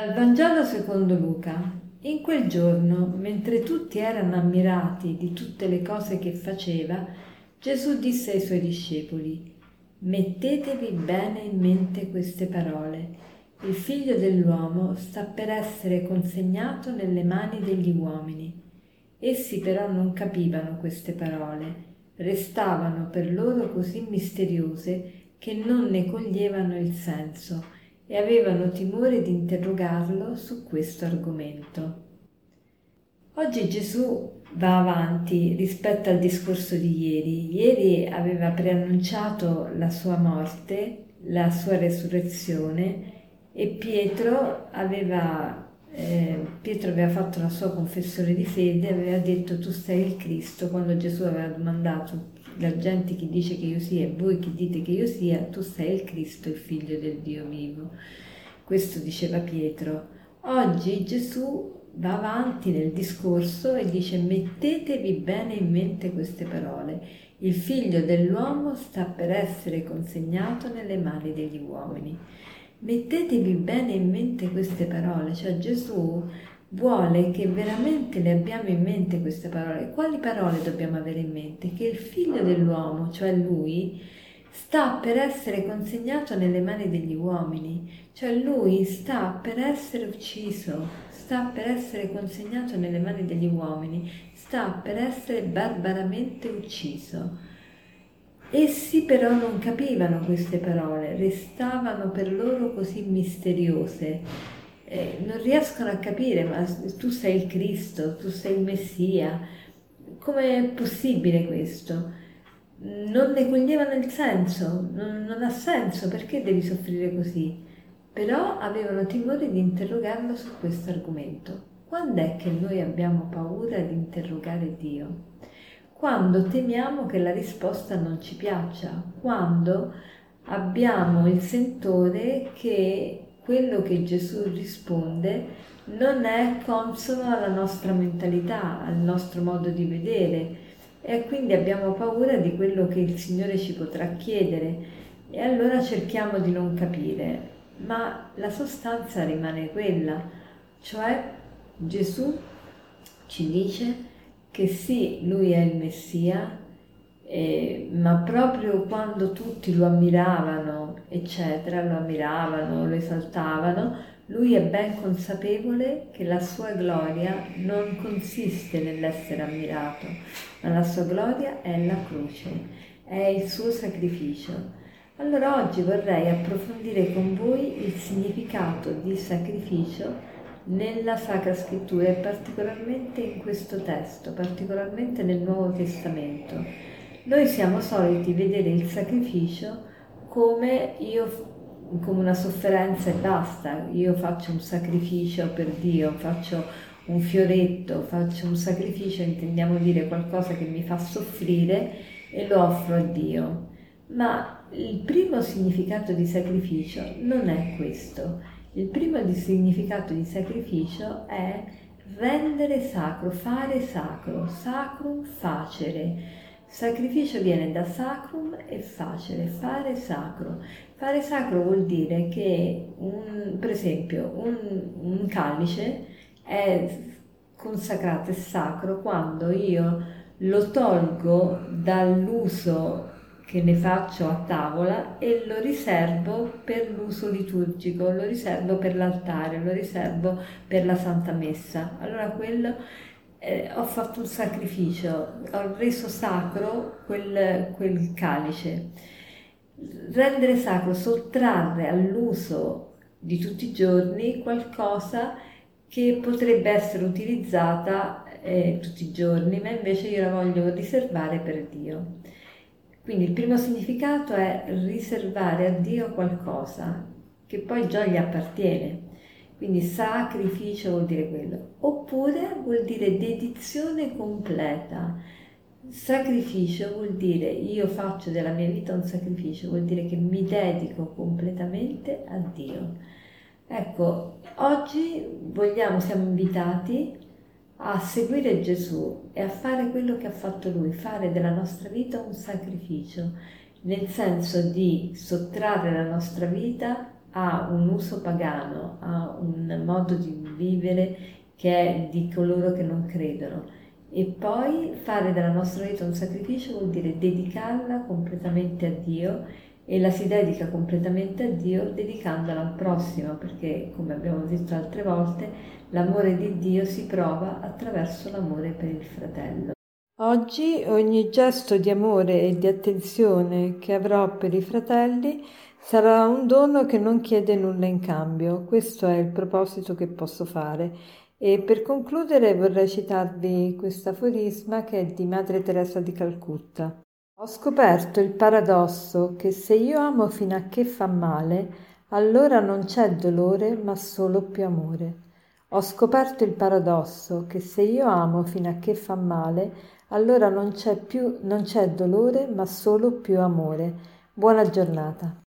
Dal Vangelo secondo Luca. In quel giorno, mentre tutti erano ammirati di tutte le cose che faceva, Gesù disse ai suoi discepoli, Mettetevi bene in mente queste parole. Il figlio dell'uomo sta per essere consegnato nelle mani degli uomini. Essi però non capivano queste parole, restavano per loro così misteriose che non ne coglievano il senso e avevano timore di interrogarlo su questo argomento. Oggi Gesù va avanti rispetto al discorso di ieri. Ieri aveva preannunciato la sua morte, la sua resurrezione e Pietro aveva, eh, Pietro aveva fatto la sua confessione di fede, aveva detto tu sei il Cristo quando Gesù aveva domandato la gente chi dice che io sia e voi chi dite che io sia, tu sei il Cristo, il figlio del Dio vivo. Questo diceva Pietro. Oggi Gesù va avanti nel discorso e dice mettetevi bene in mente queste parole. Il figlio dell'uomo sta per essere consegnato nelle mani degli uomini. Mettetevi bene in mente queste parole, cioè Gesù vuole che veramente le abbiamo in mente queste parole. Quali parole dobbiamo avere in mente? Che il figlio dell'uomo, cioè lui, sta per essere consegnato nelle mani degli uomini, cioè lui sta per essere ucciso, sta per essere consegnato nelle mani degli uomini, sta per essere barbaramente ucciso. Essi però non capivano queste parole, restavano per loro così misteriose. Eh, non riescono a capire, ma tu sei il Cristo, tu sei il Messia. Com'è possibile questo? Non ne coglievano il senso, non, non ha senso, perché devi soffrire così? però avevano timore di interrogarlo su questo argomento. Quando è che noi abbiamo paura di interrogare Dio? Quando temiamo che la risposta non ci piaccia, quando abbiamo il sentore che quello che Gesù risponde non è consono alla nostra mentalità, al nostro modo di vedere. E quindi abbiamo paura di quello che il Signore ci potrà chiedere. E allora cerchiamo di non capire. Ma la sostanza rimane quella, cioè Gesù ci dice che sì, lui è il Messia, eh, ma proprio quando tutti lo ammiravano, eccetera, lo ammiravano, lo esaltavano, lui è ben consapevole che la sua gloria non consiste nell'essere ammirato, ma la sua gloria è la croce, è il suo sacrificio. Allora oggi vorrei approfondire con voi il significato di sacrificio nella Sacra Scrittura e particolarmente in questo testo, particolarmente nel Nuovo Testamento. Noi siamo soliti vedere il sacrificio come io come una sofferenza e basta, io faccio un sacrificio per Dio, faccio un fioretto, faccio un sacrificio, intendiamo dire qualcosa che mi fa soffrire e lo offro a Dio. Ma il primo significato di sacrificio non è questo. Il primo di significato di sacrificio è rendere sacro, fare sacro, sacrum facere. Sacrificio viene da sacrum e facere, fare sacro. Fare sacro vuol dire che, un, per esempio, un, un calice è consacrato e sacro quando io lo tolgo dall'uso che ne faccio a tavola e lo riservo per l'uso liturgico, lo riservo per l'altare, lo riservo per la Santa Messa. Allora quello eh, ho fatto un sacrificio, ho reso sacro quel, quel calice. Rendere sacro, sottrarre all'uso di tutti i giorni qualcosa che potrebbe essere utilizzata eh, tutti i giorni, ma invece io la voglio riservare per Dio. Quindi il primo significato è riservare a Dio qualcosa che poi già gli appartiene. Quindi sacrificio vuol dire quello. Oppure vuol dire dedizione completa. Sacrificio vuol dire io faccio della mia vita un sacrificio, vuol dire che mi dedico completamente a Dio. Ecco, oggi vogliamo, siamo invitati a seguire Gesù e a fare quello che ha fatto Lui, fare della nostra vita un sacrificio, nel senso di sottrarre la nostra vita ha un uso pagano, ha un modo di vivere che è di coloro che non credono. E poi fare della nostra vita un sacrificio vuol dire dedicarla completamente a Dio e la si dedica completamente a Dio dedicandola al prossimo, perché come abbiamo detto altre volte, l'amore di Dio si prova attraverso l'amore per il fratello. Oggi ogni gesto di amore e di attenzione che avrò per i fratelli sarà un dono che non chiede nulla in cambio. Questo è il proposito che posso fare. E per concludere vorrei citarvi questo aforisma che è di Madre Teresa di Calcutta. Ho scoperto il paradosso che se io amo fino a che fa male, allora non c'è dolore ma solo più amore. Ho scoperto il paradosso che se io amo fino a che fa male, allora non c'è, più, non c'è dolore ma solo più amore. Buona giornata.